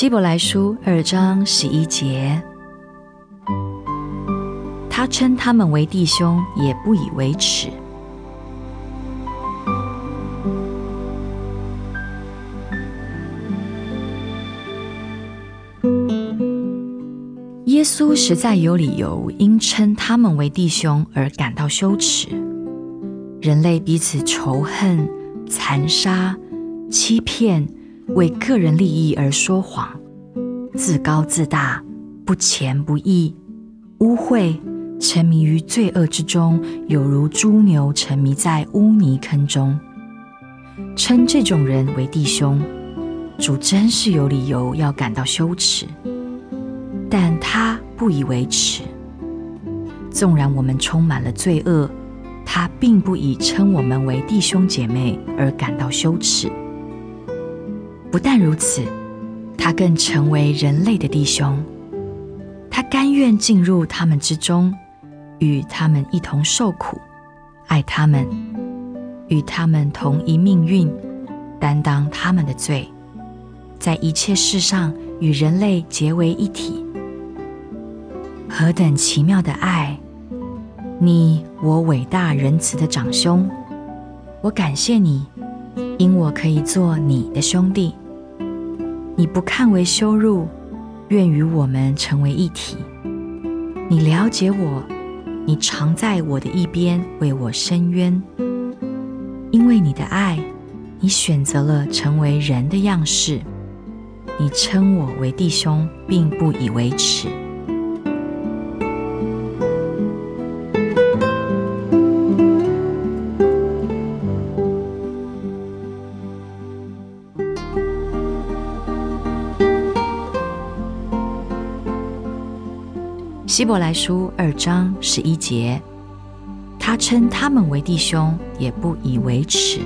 希伯来书二章十一节，他称他们为弟兄，也不以为耻。耶稣实在有理由因称他们为弟兄而感到羞耻。人类彼此仇恨、残杀、欺骗。为个人利益而说谎，自高自大，不虔不义，污秽，沉迷于罪恶之中，有如猪牛沉迷在污泥坑中。称这种人为弟兄，主真是有理由要感到羞耻，但他不以为耻。纵然我们充满了罪恶，他并不以称我们为弟兄姐妹而感到羞耻。不但如此，他更成为人类的弟兄。他甘愿进入他们之中，与他们一同受苦，爱他们，与他们同一命运，担当他们的罪，在一切事上与人类结为一体。何等奇妙的爱！你我伟大仁慈的长兄，我感谢你。因我可以做你的兄弟，你不看为羞辱，愿与我们成为一体。你了解我，你常在我的一边为我伸冤。因为你的爱，你选择了成为人的样式。你称我为弟兄，并不以为耻。希伯来书二章十一节，他称他们为弟兄，也不以为耻。